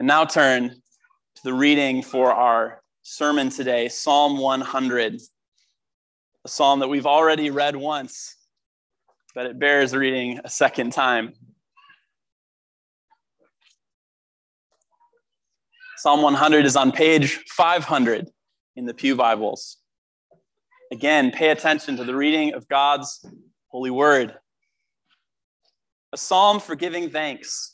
And now turn to the reading for our sermon today Psalm 100, a psalm that we've already read once, but it bears reading a second time. Psalm 100 is on page 500 in the Pew Bibles. Again, pay attention to the reading of God's holy word. A psalm for giving thanks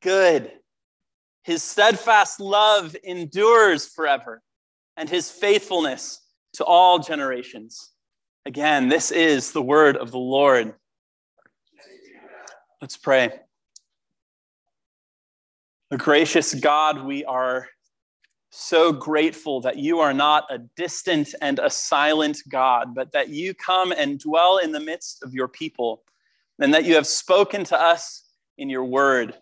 good. His steadfast love endures forever, and his faithfulness to all generations. Again, this is the word of the Lord. Let's pray. A gracious God, we are so grateful that you are not a distant and a silent God, but that you come and dwell in the midst of your people, and that you have spoken to us in your word.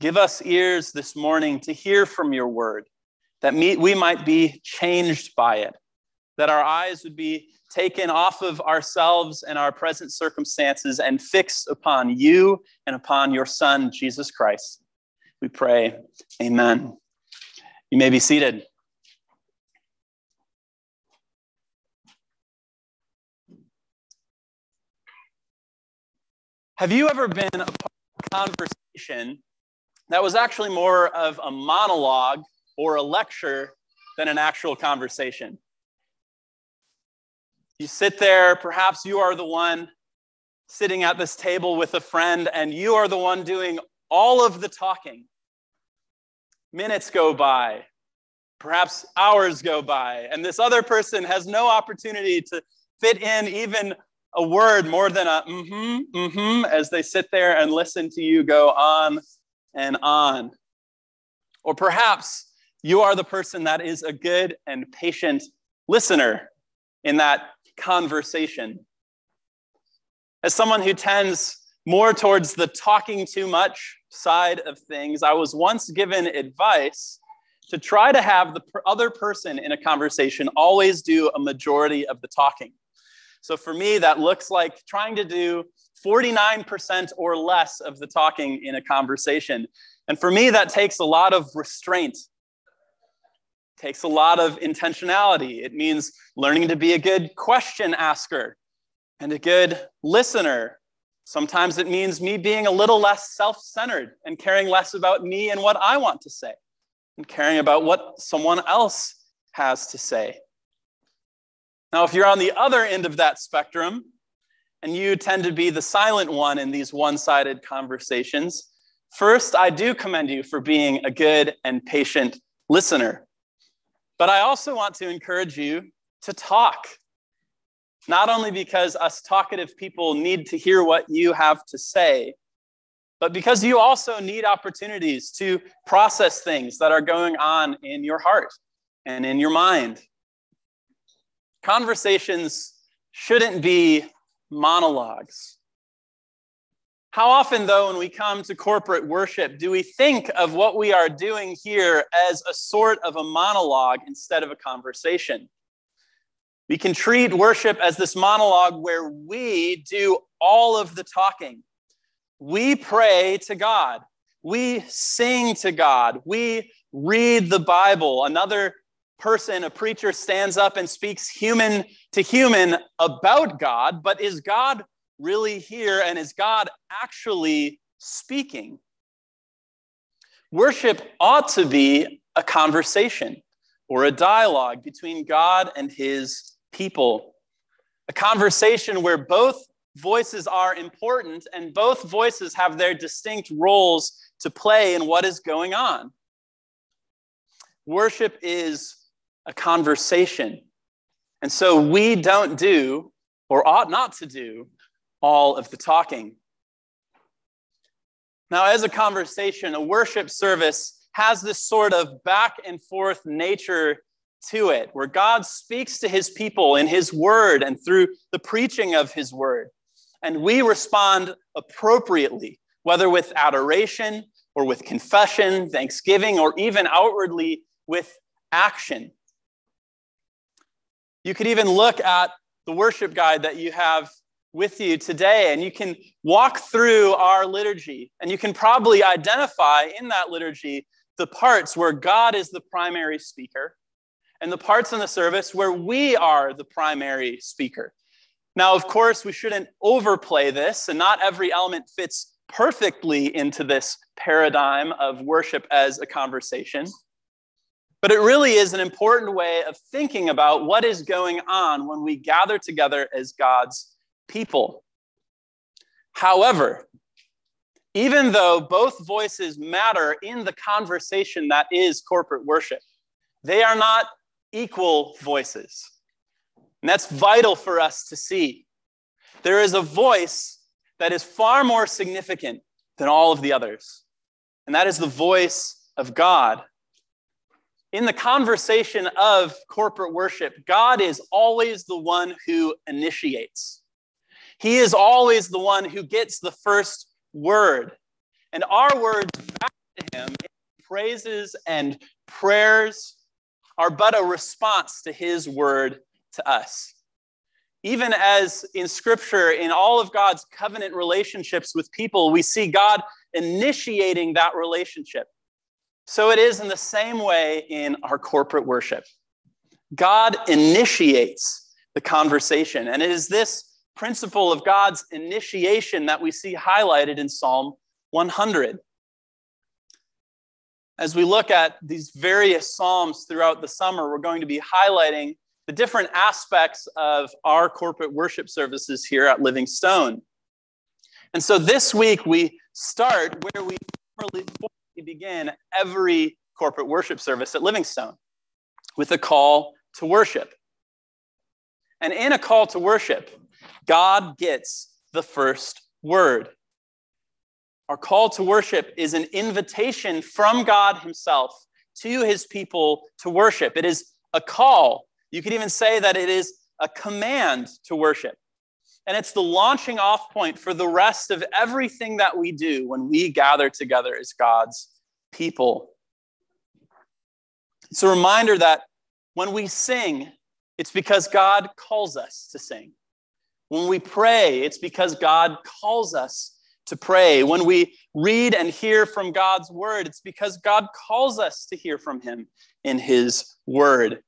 Give us ears this morning to hear from your word, that we might be changed by it, that our eyes would be taken off of ourselves and our present circumstances and fixed upon you and upon your Son, Jesus Christ. We pray, Amen. You may be seated. Have you ever been a part of a conversation that was actually more of a monologue or a lecture than an actual conversation. You sit there, perhaps you are the one sitting at this table with a friend, and you are the one doing all of the talking. Minutes go by, perhaps hours go by, and this other person has no opportunity to fit in even a word more than a mm hmm, mm hmm, as they sit there and listen to you go on and on. Or perhaps you are the person that is a good and patient listener in that conversation. As someone who tends more towards the talking too much side of things, I was once given advice to try to have the other person in a conversation always do a majority of the talking. So for me, that looks like trying to do 49% or less of the talking in a conversation. And for me, that takes a lot of restraint, takes a lot of intentionality. It means learning to be a good question asker and a good listener. Sometimes it means me being a little less self centered and caring less about me and what I want to say and caring about what someone else has to say. Now, if you're on the other end of that spectrum, and you tend to be the silent one in these one sided conversations, first, I do commend you for being a good and patient listener. But I also want to encourage you to talk, not only because us talkative people need to hear what you have to say, but because you also need opportunities to process things that are going on in your heart and in your mind. Conversations shouldn't be monologues. How often, though, when we come to corporate worship, do we think of what we are doing here as a sort of a monologue instead of a conversation? We can treat worship as this monologue where we do all of the talking. We pray to God. We sing to God. We read the Bible. Another person, a preacher, stands up and speaks human to human about God, but is God really here and is God actually speaking? Worship ought to be a conversation or a dialogue between God and his people, a conversation where both voices are important and both voices have their distinct roles to play in what is going on. Worship is a conversation. And so we don't do, or ought not to do, all of the talking. Now, as a conversation, a worship service has this sort of back and forth nature to it, where God speaks to his people in his word and through the preaching of his word. And we respond appropriately, whether with adoration or with confession, thanksgiving, or even outwardly with action. You could even look at the worship guide that you have with you today, and you can walk through our liturgy, and you can probably identify in that liturgy the parts where God is the primary speaker and the parts in the service where we are the primary speaker. Now, of course, we shouldn't overplay this, and not every element fits perfectly into this paradigm of worship as a conversation. But it really is an important way of thinking about what is going on when we gather together as God's people. However, even though both voices matter in the conversation that is corporate worship, they are not equal voices. And that's vital for us to see. There is a voice that is far more significant than all of the others, and that is the voice of God. In the conversation of corporate worship, God is always the one who initiates. He is always the one who gets the first word. And our words back to him praises and prayers are but a response to his word to us. Even as in scripture, in all of God's covenant relationships with people, we see God initiating that relationship. So it is in the same way in our corporate worship. God initiates the conversation. And it is this principle of God's initiation that we see highlighted in Psalm 100. As we look at these various Psalms throughout the summer, we're going to be highlighting the different aspects of our corporate worship services here at Living Stone. And so this week we start where we formally begin every corporate worship service at Livingstone with a call to worship. And in a call to worship, God gets the first word. Our call to worship is an invitation from God Himself to His people to worship. It is a call you could even say that it is a command to worship. And it's the launching off point for the rest of everything that we do when we gather together as God's people. It's a reminder that when we sing, it's because God calls us to sing. When we pray, it's because God calls us to pray. When we read and hear from God's word, it's because God calls us to hear from him in his word.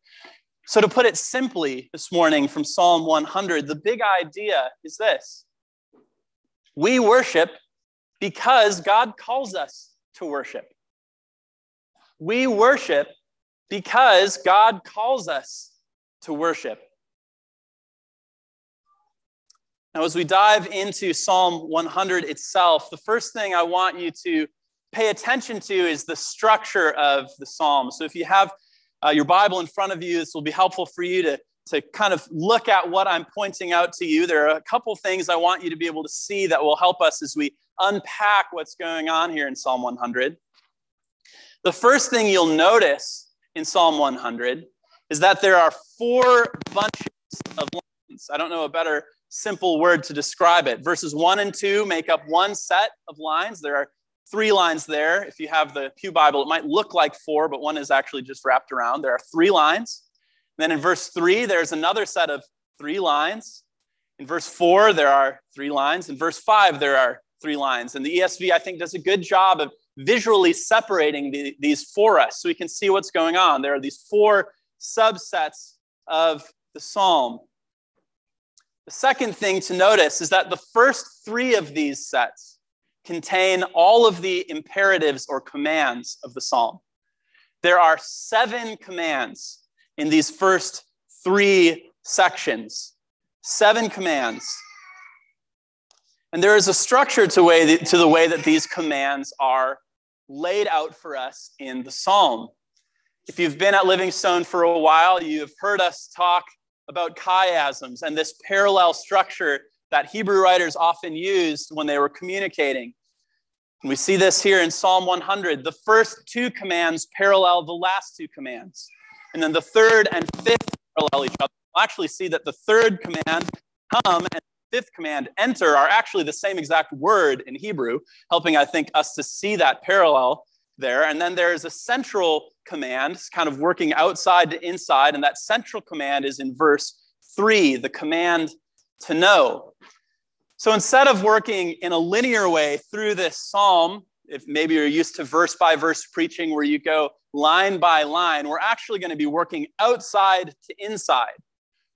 So, to put it simply this morning from Psalm 100, the big idea is this we worship because God calls us to worship. We worship because God calls us to worship. Now, as we dive into Psalm 100 itself, the first thing I want you to pay attention to is the structure of the psalm. So, if you have uh, your Bible in front of you. This will be helpful for you to, to kind of look at what I'm pointing out to you. There are a couple things I want you to be able to see that will help us as we unpack what's going on here in Psalm 100. The first thing you'll notice in Psalm 100 is that there are four bunches of lines. I don't know a better simple word to describe it. Verses 1 and 2 make up one set of lines. There are three lines there. If you have the Pew Bible, it might look like four, but one is actually just wrapped around. There are three lines. then in verse three, there's another set of three lines. In verse four, there are three lines. In verse five, there are three lines. And the ESV, I think, does a good job of visually separating the, these for us so we can see what's going on. There are these four subsets of the psalm. The second thing to notice is that the first three of these sets contain all of the imperatives or commands of the psalm. There are seven commands in these first three sections. Seven commands. And there is a structure to, way, to the way that these commands are laid out for us in the psalm. If you've been at Livingstone for a while, you've heard us talk about chiasms and this parallel structure that Hebrew writers often used when they were communicating. We see this here in Psalm 100. The first two commands parallel the last two commands. And then the third and fifth parallel each other. We'll actually see that the third command, come, and fifth command, enter, are actually the same exact word in Hebrew, helping, I think, us to see that parallel there. And then there's a central command, kind of working outside to inside. And that central command is in verse three, the command to know. So instead of working in a linear way through this psalm, if maybe you're used to verse by verse preaching where you go line by line, we're actually going to be working outside to inside.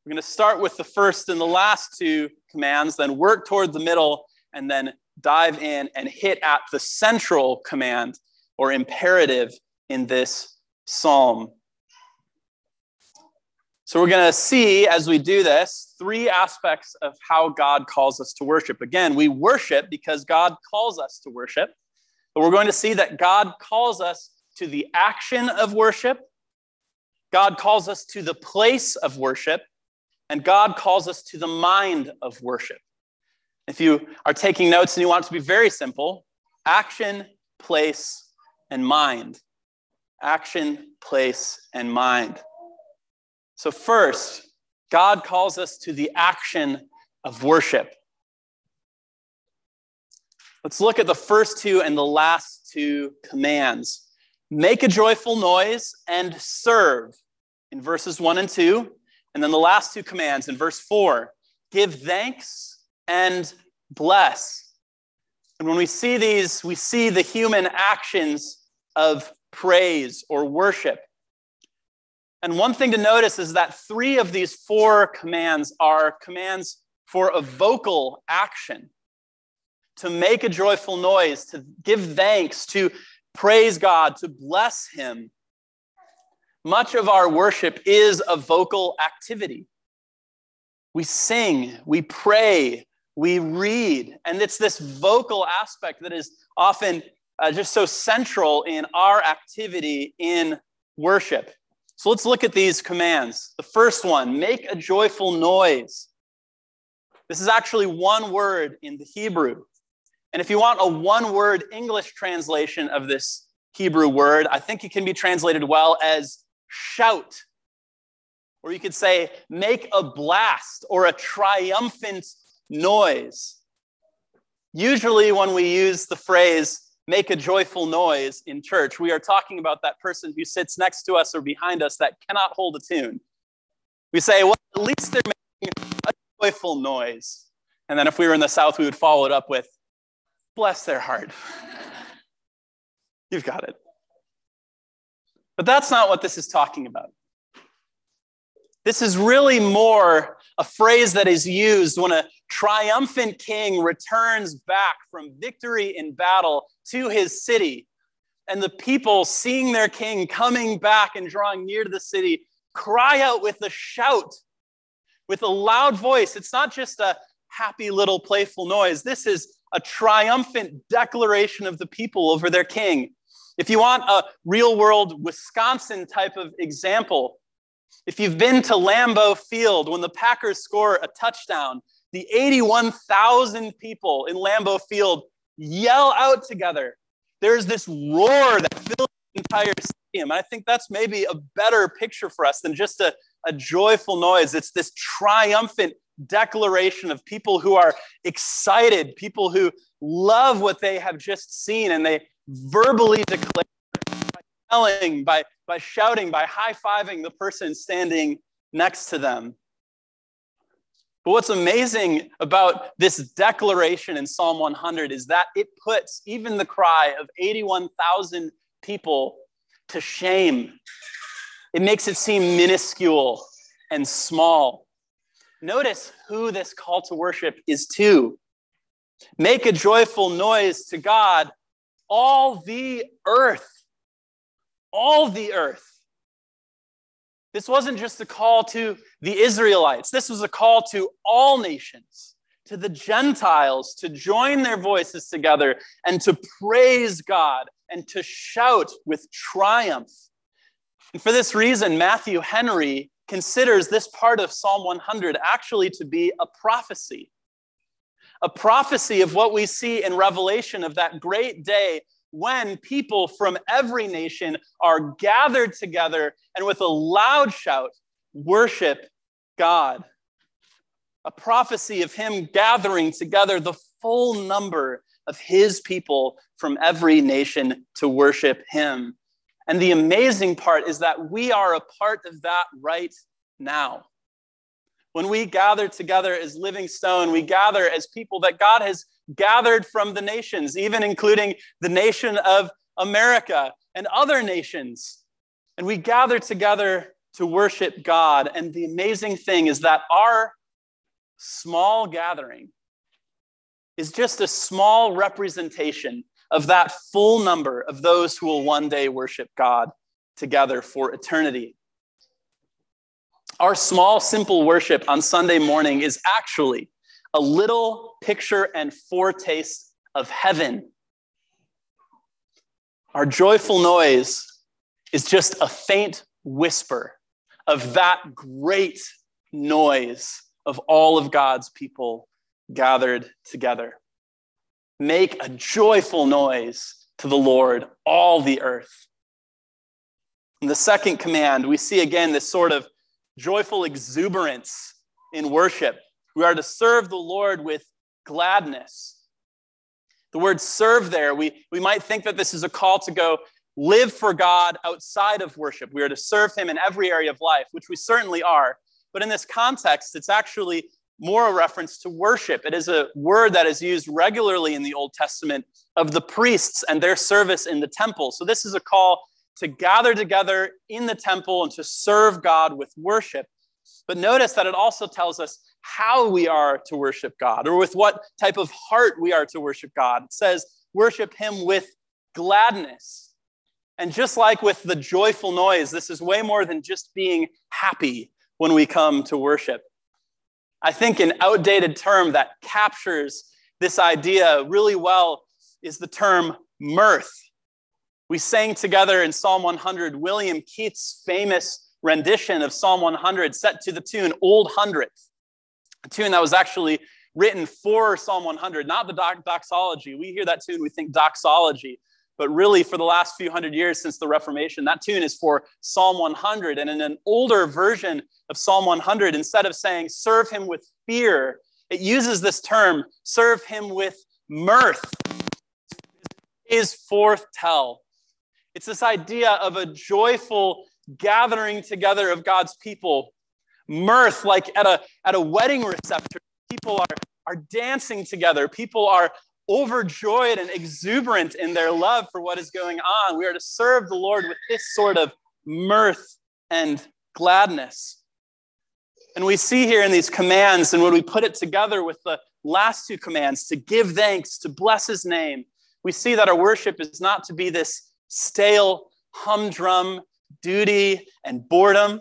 We're going to start with the first and the last two commands, then work toward the middle, and then dive in and hit at the central command or imperative in this psalm. So we're going to see as we do this three aspects of how God calls us to worship. Again, we worship because God calls us to worship, but we're going to see that God calls us to the action of worship, God calls us to the place of worship, and God calls us to the mind of worship. If you are taking notes and you want it to be very simple, action, place, and mind. Action, place, and mind. So, first, God calls us to the action of worship. Let's look at the first two and the last two commands. Make a joyful noise and serve in verses one and two. And then the last two commands in verse four give thanks and bless. And when we see these, we see the human actions of praise or worship. And one thing to notice is that three of these four commands are commands for a vocal action to make a joyful noise, to give thanks, to praise God, to bless Him. Much of our worship is a vocal activity. We sing, we pray, we read, and it's this vocal aspect that is often uh, just so central in our activity in worship. So let's look at these commands. The first one make a joyful noise. This is actually one word in the Hebrew. And if you want a one word English translation of this Hebrew word, I think it can be translated well as shout. Or you could say, make a blast or a triumphant noise. Usually, when we use the phrase make a joyful noise in church, we are talking about that person who sits next to us or behind us that cannot hold a tune. We say, well, at least they're making a joyful noise. And then if we were in the South, we would follow it up with, bless their heart. You've got it. But that's not what this is talking about. This is really more a phrase that is used when a triumphant king returns back from victory in battle to his city. And the people, seeing their king coming back and drawing near to the city, cry out with a shout, with a loud voice. It's not just a happy little playful noise. This is a triumphant declaration of the people over their king. If you want a real world Wisconsin type of example, if you've been to Lambeau Field when the Packers score a touchdown, the 81,000 people in Lambeau Field yell out together. There's this roar that fills the entire stadium. And I think that's maybe a better picture for us than just a, a joyful noise. It's this triumphant declaration of people who are excited, people who love what they have just seen, and they verbally declare by yelling, by, by shouting, by high fiving the person standing next to them. But what's amazing about this declaration in Psalm 100 is that it puts even the cry of 81,000 people to shame. It makes it seem minuscule and small. Notice who this call to worship is to. Make a joyful noise to God, all the earth. All the earth. This wasn't just a call to the Israelites, this was a call to all nations, to the Gentiles, to join their voices together and to praise God and to shout with triumph. And for this reason, Matthew Henry considers this part of Psalm 100 actually to be a prophecy. a prophecy of what we see in Revelation of that great day when people from every nation are gathered together and with a loud shout worship God. A prophecy of Him gathering together the full number of His people from every nation to worship Him. And the amazing part is that we are a part of that right now. When we gather together as living stone, we gather as people that God has gathered from the nations, even including the nation of America and other nations. And we gather together to worship God. And the amazing thing is that our small gathering is just a small representation of that full number of those who will one day worship God together for eternity. Our small, simple worship on Sunday morning is actually a little picture and foretaste of heaven. Our joyful noise is just a faint whisper of that great noise of all of God's people gathered together. Make a joyful noise to the Lord, all the earth. In the second command, we see again this sort of joyful exuberance in worship. We are to serve the Lord with gladness. The word serve there, we, we might think that this is a call to go live for God outside of worship. We are to serve Him in every area of life, which we certainly are. But in this context, it's actually more a reference to worship. It is a word that is used regularly in the Old Testament of the priests and their service in the temple. So this is a call to gather together in the temple and to serve God with worship. But notice that it also tells us how we are to worship God or with what type of heart we are to worship God. It says, worship Him with gladness. And just like with the joyful noise, this is way more than just being happy when we come to worship. I think an outdated term that captures this idea really well is the term mirth. We sang together in Psalm 100 William Kethe's famous rendition of Psalm 100 set to the tune Old Hundredth, tune that was actually written for Psalm 100, not the doxology. We hear that tune, we think doxology. But really, for the last few hundred years since the Reformation, that tune is for Psalm 100. And in an older version of Psalm 100, instead of saying, serve him with fear, it uses this term, serve him with mirth. Is forth tell. It's this idea of a joyful gathering together of God's people. Mirth, like at a, at a wedding reception, people are, are dancing together. People are overjoyed and exuberant in their love for what is going on. We are to serve the Lord with this sort of mirth and gladness. And we see here in these commands, and when we put it together with the last two commands to give thanks, to bless his name, we see that our worship is not to be this stale, humdrum duty and boredom.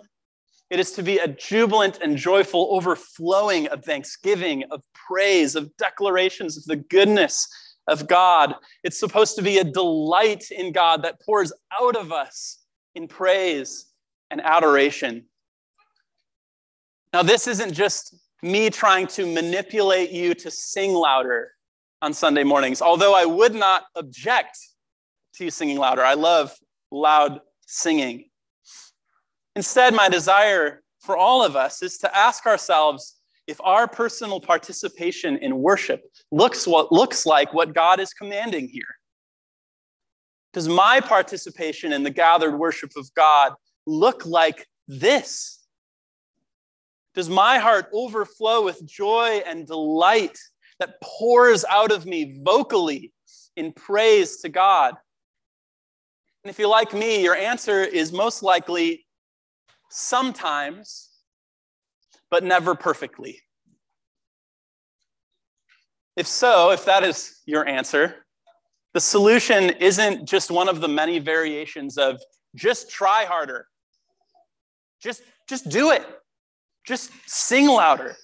It is to be a jubilant and joyful overflowing of thanksgiving, of praise, of declarations of the goodness of God. It's supposed to be a delight in God that pours out of us in praise and adoration. Now, this isn't just me trying to manipulate you to sing louder on Sunday mornings, although I would not object to you singing louder. I love loud singing. Instead, my desire for all of us is to ask ourselves if our personal participation in worship looks what looks like what God is commanding here. Does my participation in the gathered worship of God look like this? Does my heart overflow with joy and delight that pours out of me vocally in praise to God? And if you're like me, your answer is most likely sometimes, but never perfectly. If so, if that is your answer, the solution isn't just one of the many variations of just try harder. Just, just do it. Just sing louder.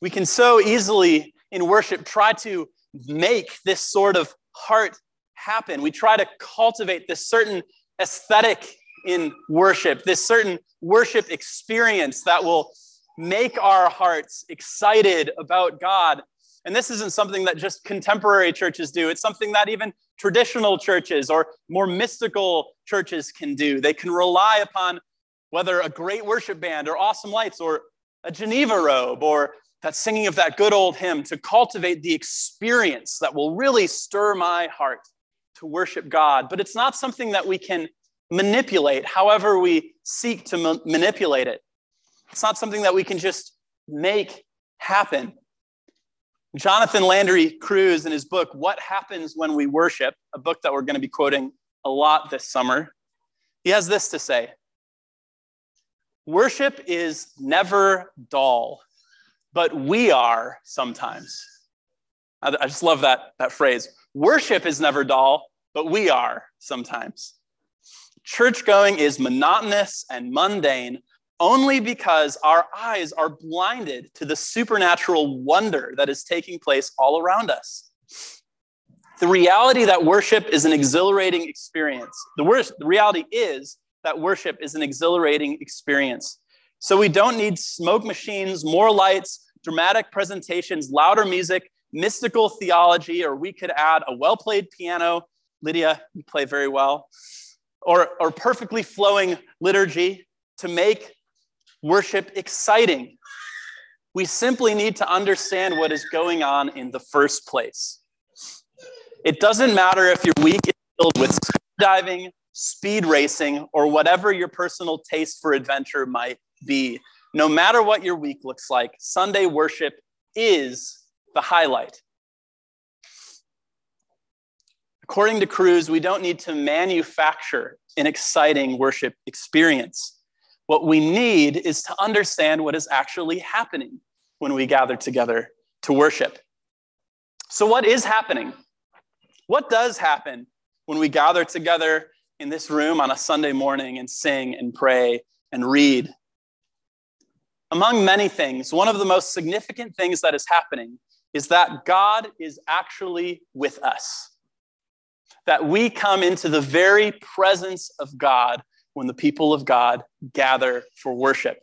We can so easily in worship try to make this sort of heart happen. We try to cultivate this certain aesthetic in worship, this certain worship experience that will make our hearts excited about God. And this isn't something that just contemporary churches do. It's something that even traditional churches or more mystical churches can do. They can rely upon whether a great worship band or awesome lights or a Geneva robe or that singing of that good old hymn to cultivate the experience that will really stir my heart to worship God. But it's not something that we can manipulate however we seek to ma- manipulate it. It's not something that we can just make happen. Jonathan Landry Cruz, in his book, What Happens When We Worship, a book that we're going to be quoting a lot this summer, he has this to say Worship is never dull, but we are sometimes. I just love that, that phrase. Worship is never dull, but we are sometimes. Church going is monotonous and mundane only because our eyes are blinded to the supernatural wonder that is taking place all around us. The reality that worship is an exhilarating experience. The, the reality is that worship is an exhilarating experience. So we don't need smoke machines, more lights, dramatic presentations, louder music, mystical theology, or we could add a well played piano. Lydia, you play very well. Or, or perfectly flowing liturgy to make worship exciting. We simply need to understand what is going on in the first place. It doesn't matter if your week is filled with skydiving, speed racing, or whatever your personal taste for adventure might be. No matter what your week looks like, Sunday worship is the highlight. According to Cruz, we don't need to manufacture an exciting worship experience. What we need is to understand what is actually happening when we gather together to worship. So, what is happening? What does happen when we gather together in this room on a Sunday morning and sing and pray and read? Among many things, one of the most significant things that is happening is that God is actually with us. That we come into the very presence of God when the people of God gather for worship.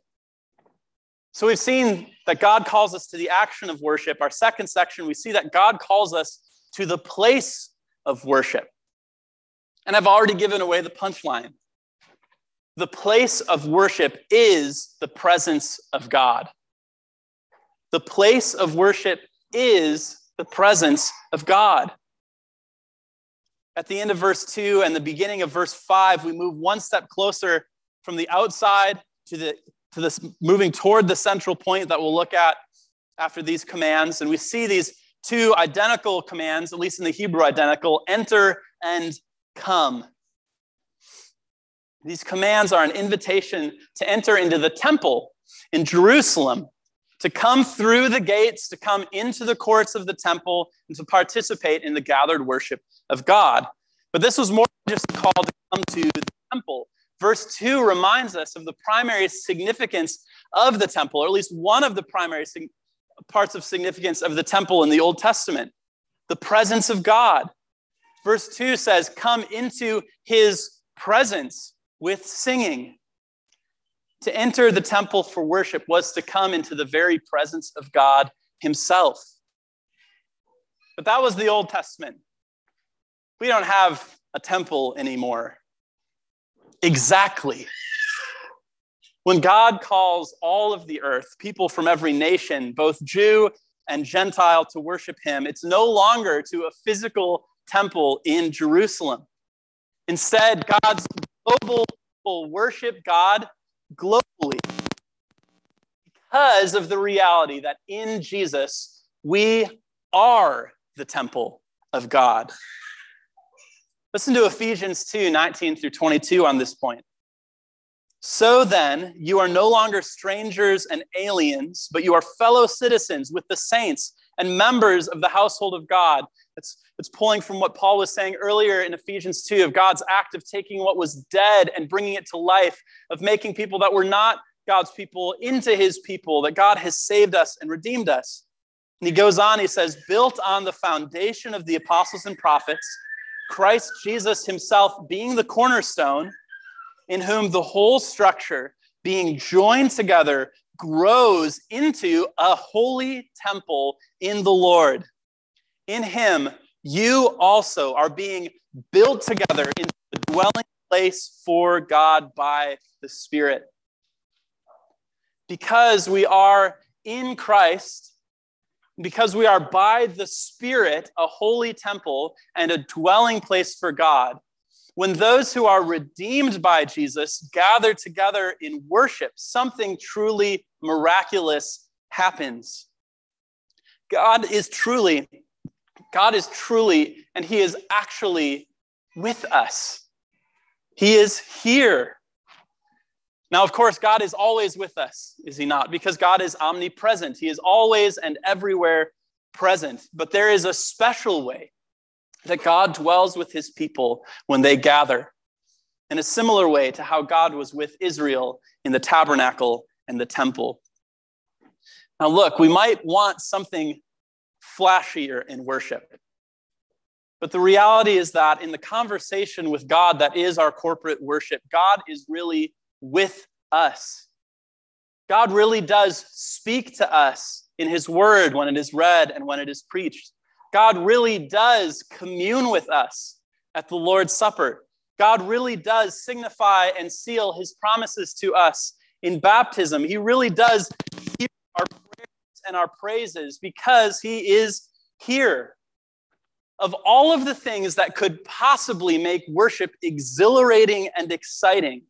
So we've seen that God calls us to the action of worship. Our second section, we see that God calls us to the place of worship. And I've already given away the punchline. The place of worship is the presence of God. The place of worship is the presence of God. At the end of verse 2 and the beginning of verse 5, we move one step closer from the outside to the to this moving toward the central point that we'll look at after these commands. And we see these two identical commands, at least in the Hebrew identical enter and come. These commands are an invitation to enter into the temple in Jerusalem, to come through the gates, to come into the courts of the temple, and to participate in the gathered worship of God. But this was more just a call to come to the temple. Verse 2 reminds us of the primary significance of the temple, or at least one of the primary parts of significance of the temple in the Old Testament the presence of God. Verse 2 says, Come into his presence with singing. To enter the temple for worship was to come into the very presence of God himself. But that was the Old Testament. We don't have a temple anymore. Exactly. When God calls all of the earth, people from every nation, both Jew and Gentile, to worship him, it's no longer to a physical temple in Jerusalem. Instead, God's global people worship God globally because of the reality that in Jesus, we are the temple of God. Listen to Ephesians 2 19 through 22 on this point. So then, you are no longer strangers and aliens, but you are fellow citizens with the saints and members of the household of God. It's, it's pulling from what Paul was saying earlier in Ephesians 2 of God's act of taking what was dead and bringing it to life, of making people that were not God's people into his people, that God has saved us and redeemed us. And he goes on, he says, built on the foundation of the apostles and prophets Christ Jesus himself being the cornerstone, in whom the whole structure, being joined together, grows into a holy temple in the Lord. In him, you also are being built together into the dwelling place for God by the Spirit. Because we are in Christ, because we are by the Spirit a holy temple and a dwelling place for God, when those who are redeemed by Jesus gather together in worship, something truly miraculous happens. God is truly, God is truly, and He is actually with us. He is here. Now, of course, God is always with us, is He not? Because God is omnipresent. He is always and everywhere present. But there is a special way that God dwells with His people when they gather, in a similar way to how God was with Israel in the tabernacle and the temple. Now, look, we might want something flashier in worship. But the reality is that in the conversation with God, that is our corporate worship, God is really with us. God really does speak to us in His word when it is read and when it is preached. God really does commune with us at the Lord's Supper. God really does signify and seal His promises to us in baptism. He really does hear our prayers and our praises because He is here. Of all of the things that could possibly make worship exhilarating and exciting,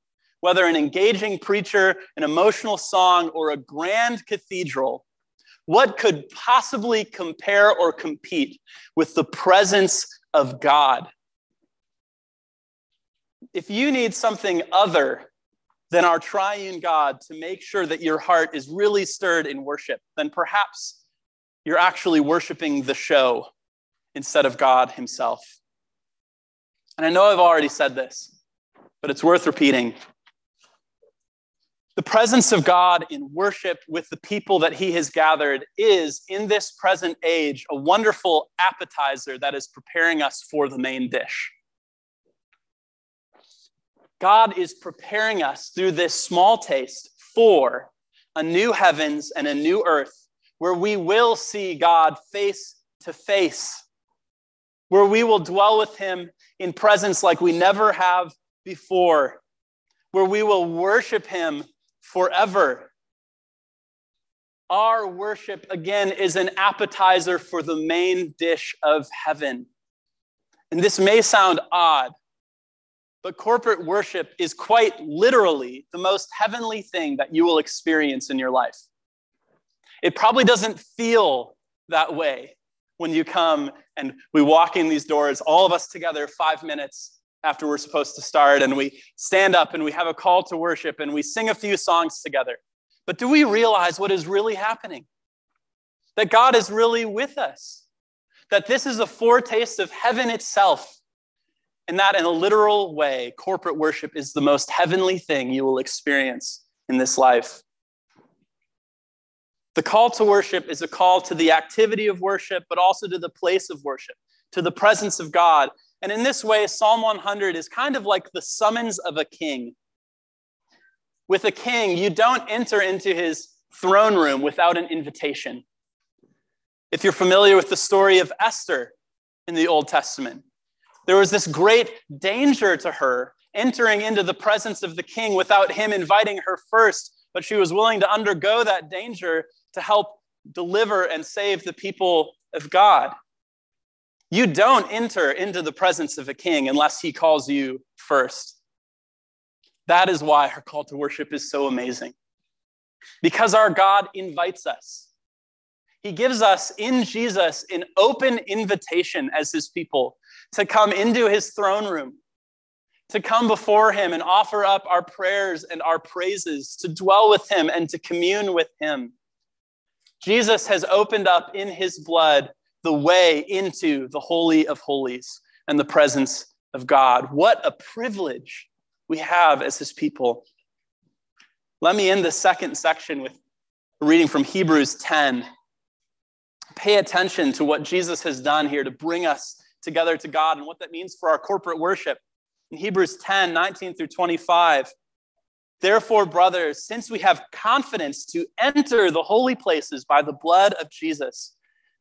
whether an engaging preacher, an emotional song, or a grand cathedral, what could possibly compare or compete with the presence of God? If you need something other than our triune God to make sure that your heart is really stirred in worship, then perhaps you're actually worshiping the show instead of God Himself. And I know I've already said this, but it's worth repeating. The presence of God in worship with the people that he has gathered is, in this present age, a wonderful appetizer that is preparing us for the main dish. God is preparing us through this small taste for a new heavens and a new earth where we will see God face to face, where we will dwell with him in presence like we never have before, where we will worship him forever. Our worship, again, is an appetizer for the main dish of heaven. And this may sound odd, but corporate worship is quite literally the most heavenly thing that you will experience in your life. It probably doesn't feel that way when you come and we walk in these doors, all of us together, five minutes, after we're supposed to start, and we stand up and we have a call to worship and we sing a few songs together. But do we realize what is really happening? That God is really with us, that this is a foretaste of heaven itself, and that in a literal way, corporate worship is the most heavenly thing you will experience in this life. The call to worship is a call to the activity of worship, but also to the place of worship, to the presence of God, and in this way, Psalm 100 is kind of like the summons of a king. With a king, you don't enter into his throne room without an invitation. If you're familiar with the story of Esther in the Old Testament, there was this great danger to her entering into the presence of the king without him inviting her first, but she was willing to undergo that danger to help deliver and save the people of God. You don't enter into the presence of a king unless he calls you first. That is why our call to worship is so amazing. Because our God invites us. He gives us in Jesus an open invitation as his people to come into his throne room, to come before him and offer up our prayers and our praises, to dwell with him and to commune with him. Jesus has opened up in his blood the way into the Holy of Holies and the presence of God. What a privilege we have as his people. Let me end the second section with a reading from Hebrews 10. Pay attention to what Jesus has done here to bring us together to God and what that means for our corporate worship. In Hebrews 10 19 through 25, Therefore, brothers, since we have confidence to enter the holy places by the blood of Jesus,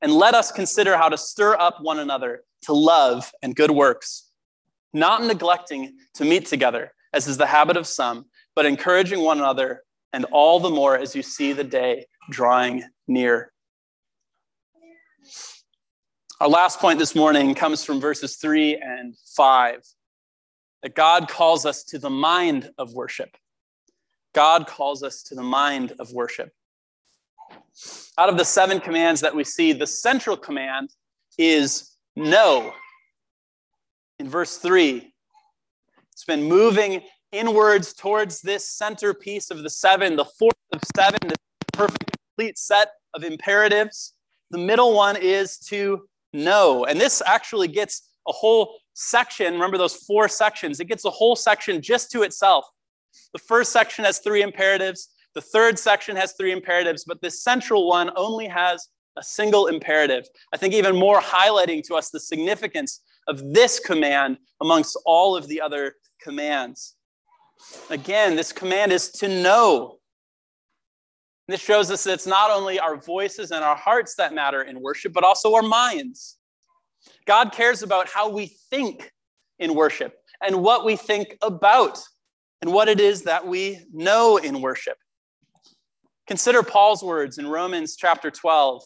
And let us consider how to stir up one another to love and good works, not neglecting to meet together, as is the habit of some, but encouraging one another, and all the more as you see the day drawing near. Our last point this morning comes from verses three and five that God calls us to the mind of worship. God calls us to the mind of worship. Out of the seven commands that we see, the central command is know. In verse three, it's been moving inwards towards this centerpiece of the seven, the fourth of seven, the perfect, complete set of imperatives. The middle one is to know. And this actually gets a whole section, remember those four sections, it gets a whole section just to itself. The first section has three imperatives, the third section has three imperatives, but the central one only has a single imperative. I think even more highlighting to us the significance of this command amongst all of the other commands. Again, this command is to know. This shows us that it's not only our voices and our hearts that matter in worship, but also our minds. God cares about how we think in worship and what we think about and what it is that we know in worship. Consider Paul's words in Romans chapter 12.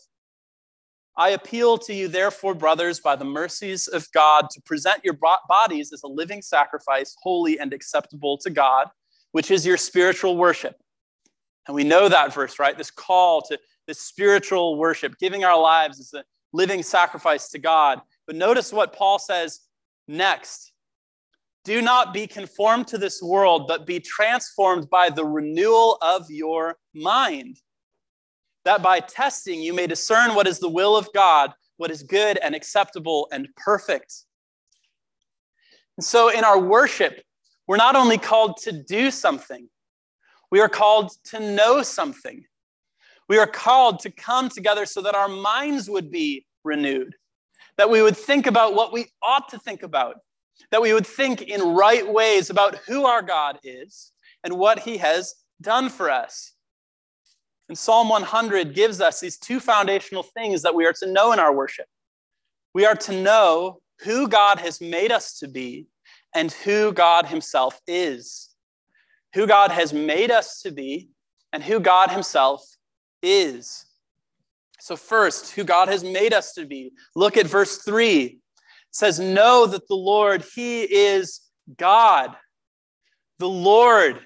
I appeal to you, therefore, brothers, by the mercies of God, to present your bodies as a living sacrifice, holy and acceptable to God, which is your spiritual worship. And we know that verse, right? This call to this spiritual worship, giving our lives as a living sacrifice to God. But notice what Paul says next. Do not be conformed to this world, but be transformed by the renewal of your mind, that by testing you may discern what is the will of God, what is good and acceptable and perfect. And so in our worship, we're not only called to do something, we are called to know something. We are called to come together so that our minds would be renewed, that we would think about what we ought to think about, that we would think in right ways about who our God is and what he has done for us. And Psalm 100 gives us these two foundational things that we are to know in our worship. We are to know who God has made us to be and who God himself is. Who God has made us to be and who God himself is. So, first, who God has made us to be. Look at verse 3. Says, Know that the Lord, He is God. The Lord,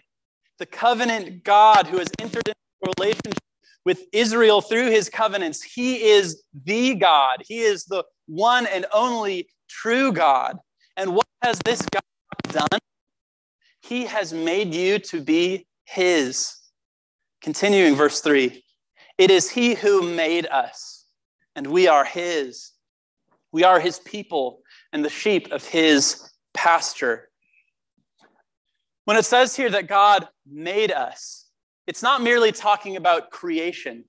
the covenant God who has entered into relationship with Israel through his covenants. He is the God. He is the one and only true God. And what has this God done? He has made you to be his. Continuing verse 3 it is He who made us, and we are His. We are His people and the sheep of His pasture. When it says here that God made us, it's not merely talking about creation,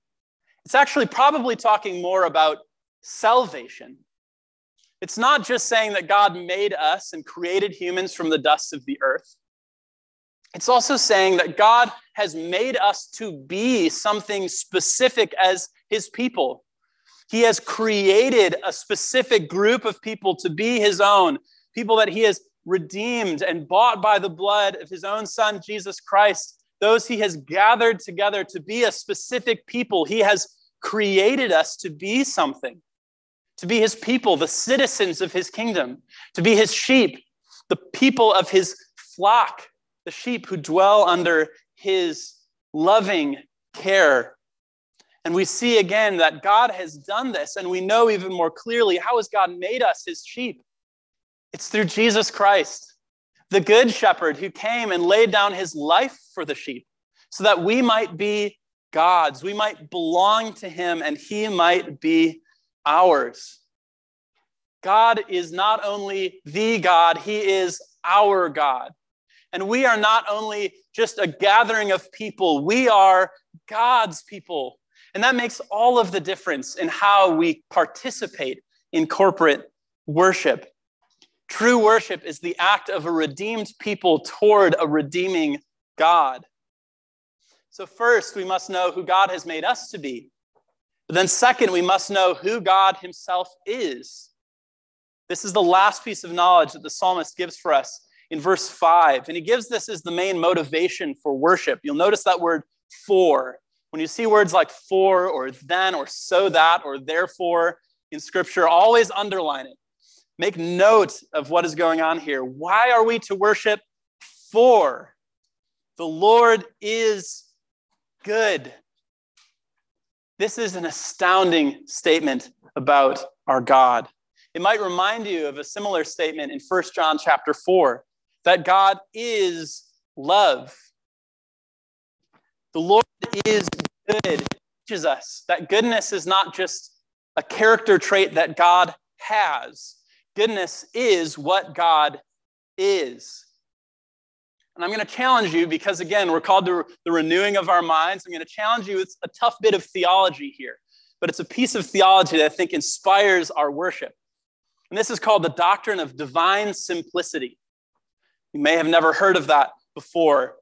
it's actually probably talking more about salvation. It's not just saying that God made us and created humans from the dust of the earth. It's also saying that God has made us to be something specific as his people. He has created a specific group of people to be his own, people that he has redeemed and bought by the blood of his own son, Jesus Christ. Those he has gathered together to be a specific people. He has created us to be something, to be his people, the citizens of his kingdom, to be his sheep, the people of his flock the sheep who dwell under his loving care. And we see again that God has done this, and we know even more clearly how has God made us his sheep? It's through Jesus Christ. the good shepherd who came and laid down his life for the sheep so that we might be God's, we might belong to him, and he might be ours. God is not only the God, he is our God. And we are not only just a gathering of people, we are God's people. And that makes all of the difference in how we participate in corporate worship. True worship is the act of a redeemed people toward a redeeming God. So, first, we must know who God has made us to be. But then, second, we must know who God Himself is. This is the last piece of knowledge that the psalmist gives for us in verse 5. And he gives this as the main motivation for worship. You'll notice that word for. When you see words like for or then or so that or therefore in Scripture, always underline it. Make note of what is going on here. Why are we to worship? For the Lord is good. This is an astounding statement about our God. It might remind you of a similar statement in 1 John chapter 4 that God is love. The Lord is good. Teaches us that goodness is not just a character trait that God has. Goodness is what God is. And I'm going to challenge you because, again, we're called to the renewing of our minds. I'm going to challenge you. It's a tough bit of theology here, but it's a piece of theology that I think inspires our worship. And this is called the doctrine of divine simplicity. You may have never heard of that before.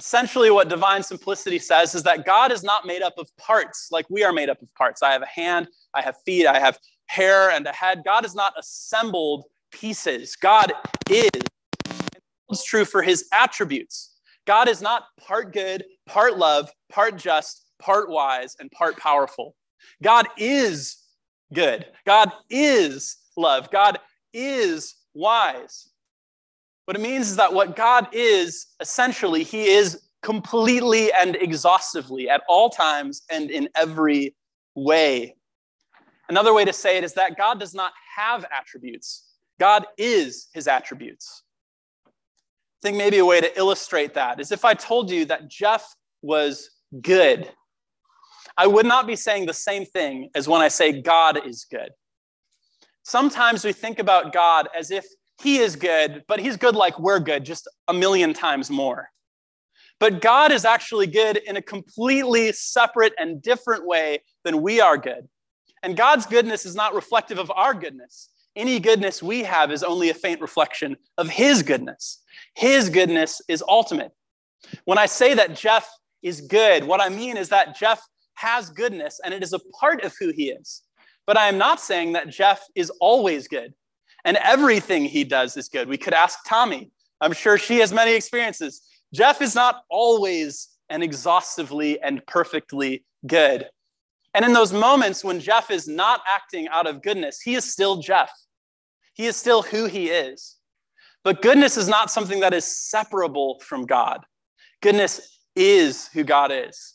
Essentially, what divine simplicity says is that God is not made up of parts like we are made up of parts. I have a hand, I have feet, I have hair and a head. God is not assembled pieces. God is. It's true for his attributes. God is not part good, part love, part just, part wise, and part powerful. God is good. God is love. God is wise. What it means is that what God is, essentially, He is completely and exhaustively at all times and in every way. Another way to say it is that God does not have attributes, God is His attributes. I think maybe a way to illustrate that is if I told you that Jeff was good, I would not be saying the same thing as when I say God is good. Sometimes we think about God as if he is good, but he's good like we're good, just a million times more. But God is actually good in a completely separate and different way than we are good. And God's goodness is not reflective of our goodness. Any goodness we have is only a faint reflection of His goodness. His goodness is ultimate. When I say that Jeff is good, what I mean is that Jeff has goodness and it is a part of who he is. But I am not saying that Jeff is always good and everything he does is good. We could ask Tommy. I'm sure she has many experiences. Jeff is not always and exhaustively and perfectly good. And in those moments when Jeff is not acting out of goodness, he is still Jeff. He is still who he is. But goodness is not something that is separable from God. Goodness is who God is.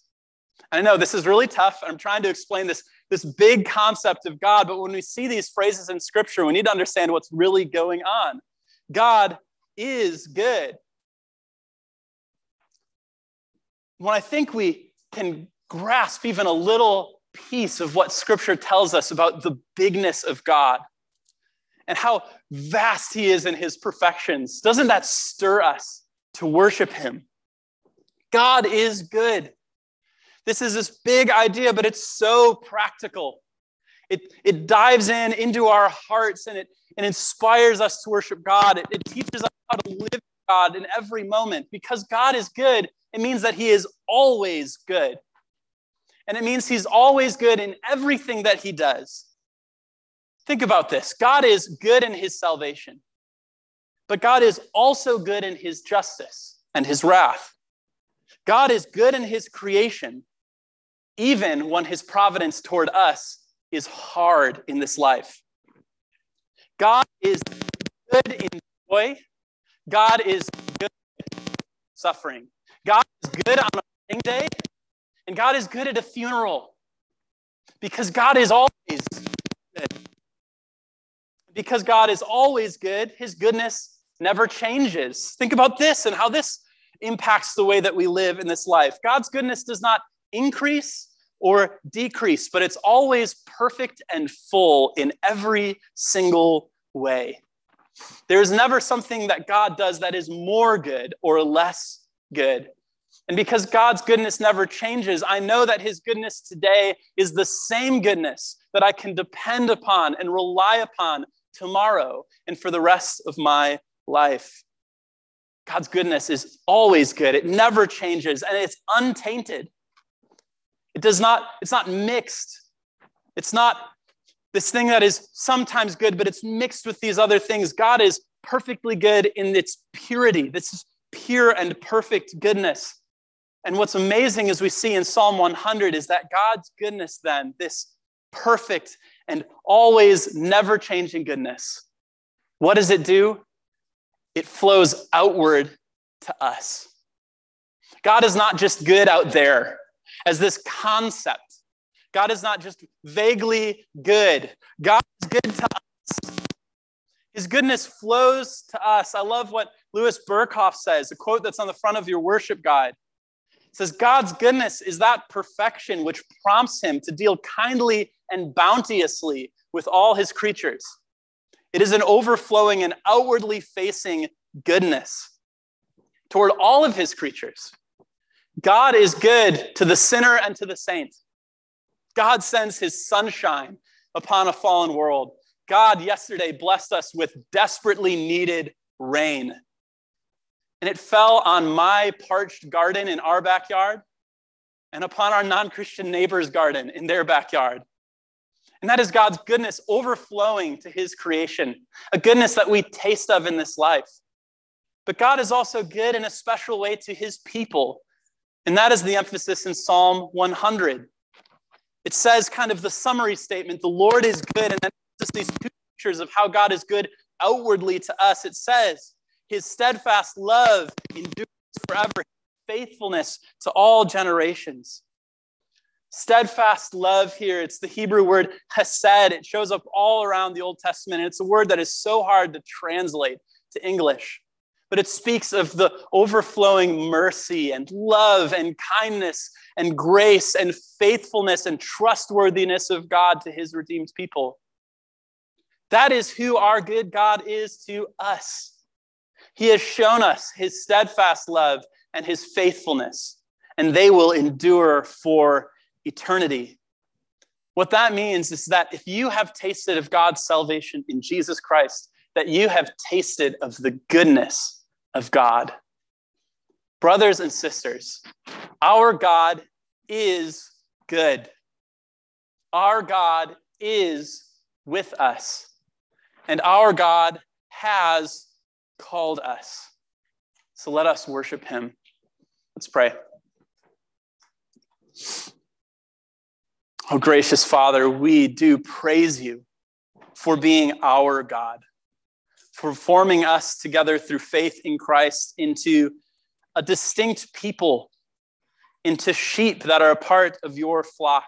I know this is really tough. I'm trying to explain this this big concept of God. But when we see these phrases in scripture, we need to understand what's really going on. God is good. When I think we can grasp even a little piece of what scripture tells us about the bigness of God and how vast he is in his perfections, doesn't that stir us to worship him? God is good. This is this big idea, but it's so practical. It, it dives in into our hearts and it, it inspires us to worship God. It, it teaches us how to live God in every moment. Because God is good, it means that He is always good. And it means He's always good in everything that He does. Think about this God is good in His salvation, but God is also good in His justice and His wrath. God is good in His creation, even when his providence toward us is hard in this life. God is good in joy. God is good in suffering. God is good on a wedding day, and God is good at a funeral because God is always good. Because God is always good, his goodness never changes. Think about this and how this impacts the way that we live in this life. God's goodness does not increase or decrease, but it's always perfect and full in every single way. There is never something that God does that is more good or less good. And because God's goodness never changes, I know that His goodness today is the same goodness that I can depend upon and rely upon tomorrow and for the rest of my life. God's goodness is always good. It never changes and it's untainted. It does not, it's not mixed. It's not this thing that is sometimes good, but it's mixed with these other things. God is perfectly good in its purity. This is pure and perfect goodness. And what's amazing as we see in Psalm 100 is that God's goodness, then, this perfect and always never changing goodness, what does it do? It flows outward to us. God is not just good out there as this concept. God is not just vaguely good. God is good to us. His goodness flows to us. I love what Louis Berkhof says, a quote that's on the front of your worship guide. It says, God's goodness is that perfection which prompts him to deal kindly and bounteously with all his creatures. It is an overflowing and outwardly facing goodness toward all of his creatures. God is good to the sinner and to the saint. God sends his sunshine upon a fallen world. God yesterday blessed us with desperately needed rain and it fell on my parched garden in our backyard and upon our non Christian neighbor's garden in their backyard. And that is God's goodness overflowing to his creation, a goodness that we taste of in this life. But God is also good in a special way to his people. And that is the emphasis in Psalm 100. It says, kind of the summary statement the Lord is good. And then just these two pictures of how God is good outwardly to us. It says, his steadfast love endures forever, faithfulness to all generations. Steadfast love here, it's the Hebrew word hesed. It shows up all around the Old Testament. And it's a word that is so hard to translate to English. But it speaks of the overflowing mercy and love and kindness and grace and faithfulness and trustworthiness of God to his redeemed people. That is who our good God is to us. He has shown us his steadfast love and his faithfulness, and they will endure for eternity. What that means is that if you have tasted of God's salvation in Jesus Christ, that you have tasted of the goodness of God. Brothers and sisters, our God is good. Our God is with us, and our God has called us. So let us worship him. Let's pray. Oh, gracious Father, we do praise you for being our God, for forming us together through faith in Christ into a distinct people, into sheep that are a part of your flock,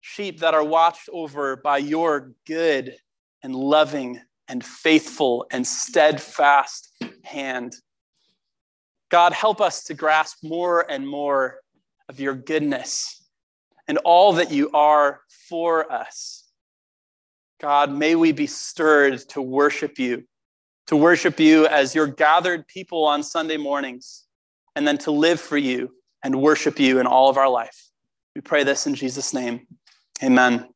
sheep that are watched over by your good and loving and faithful and steadfast hand. God, help us to grasp more and more of your goodness and all that you are for us. God, may we be stirred to worship you, to worship you as your gathered people on Sunday mornings, and then to live for you and worship you in all of our life. We pray this in Jesus' name. Amen.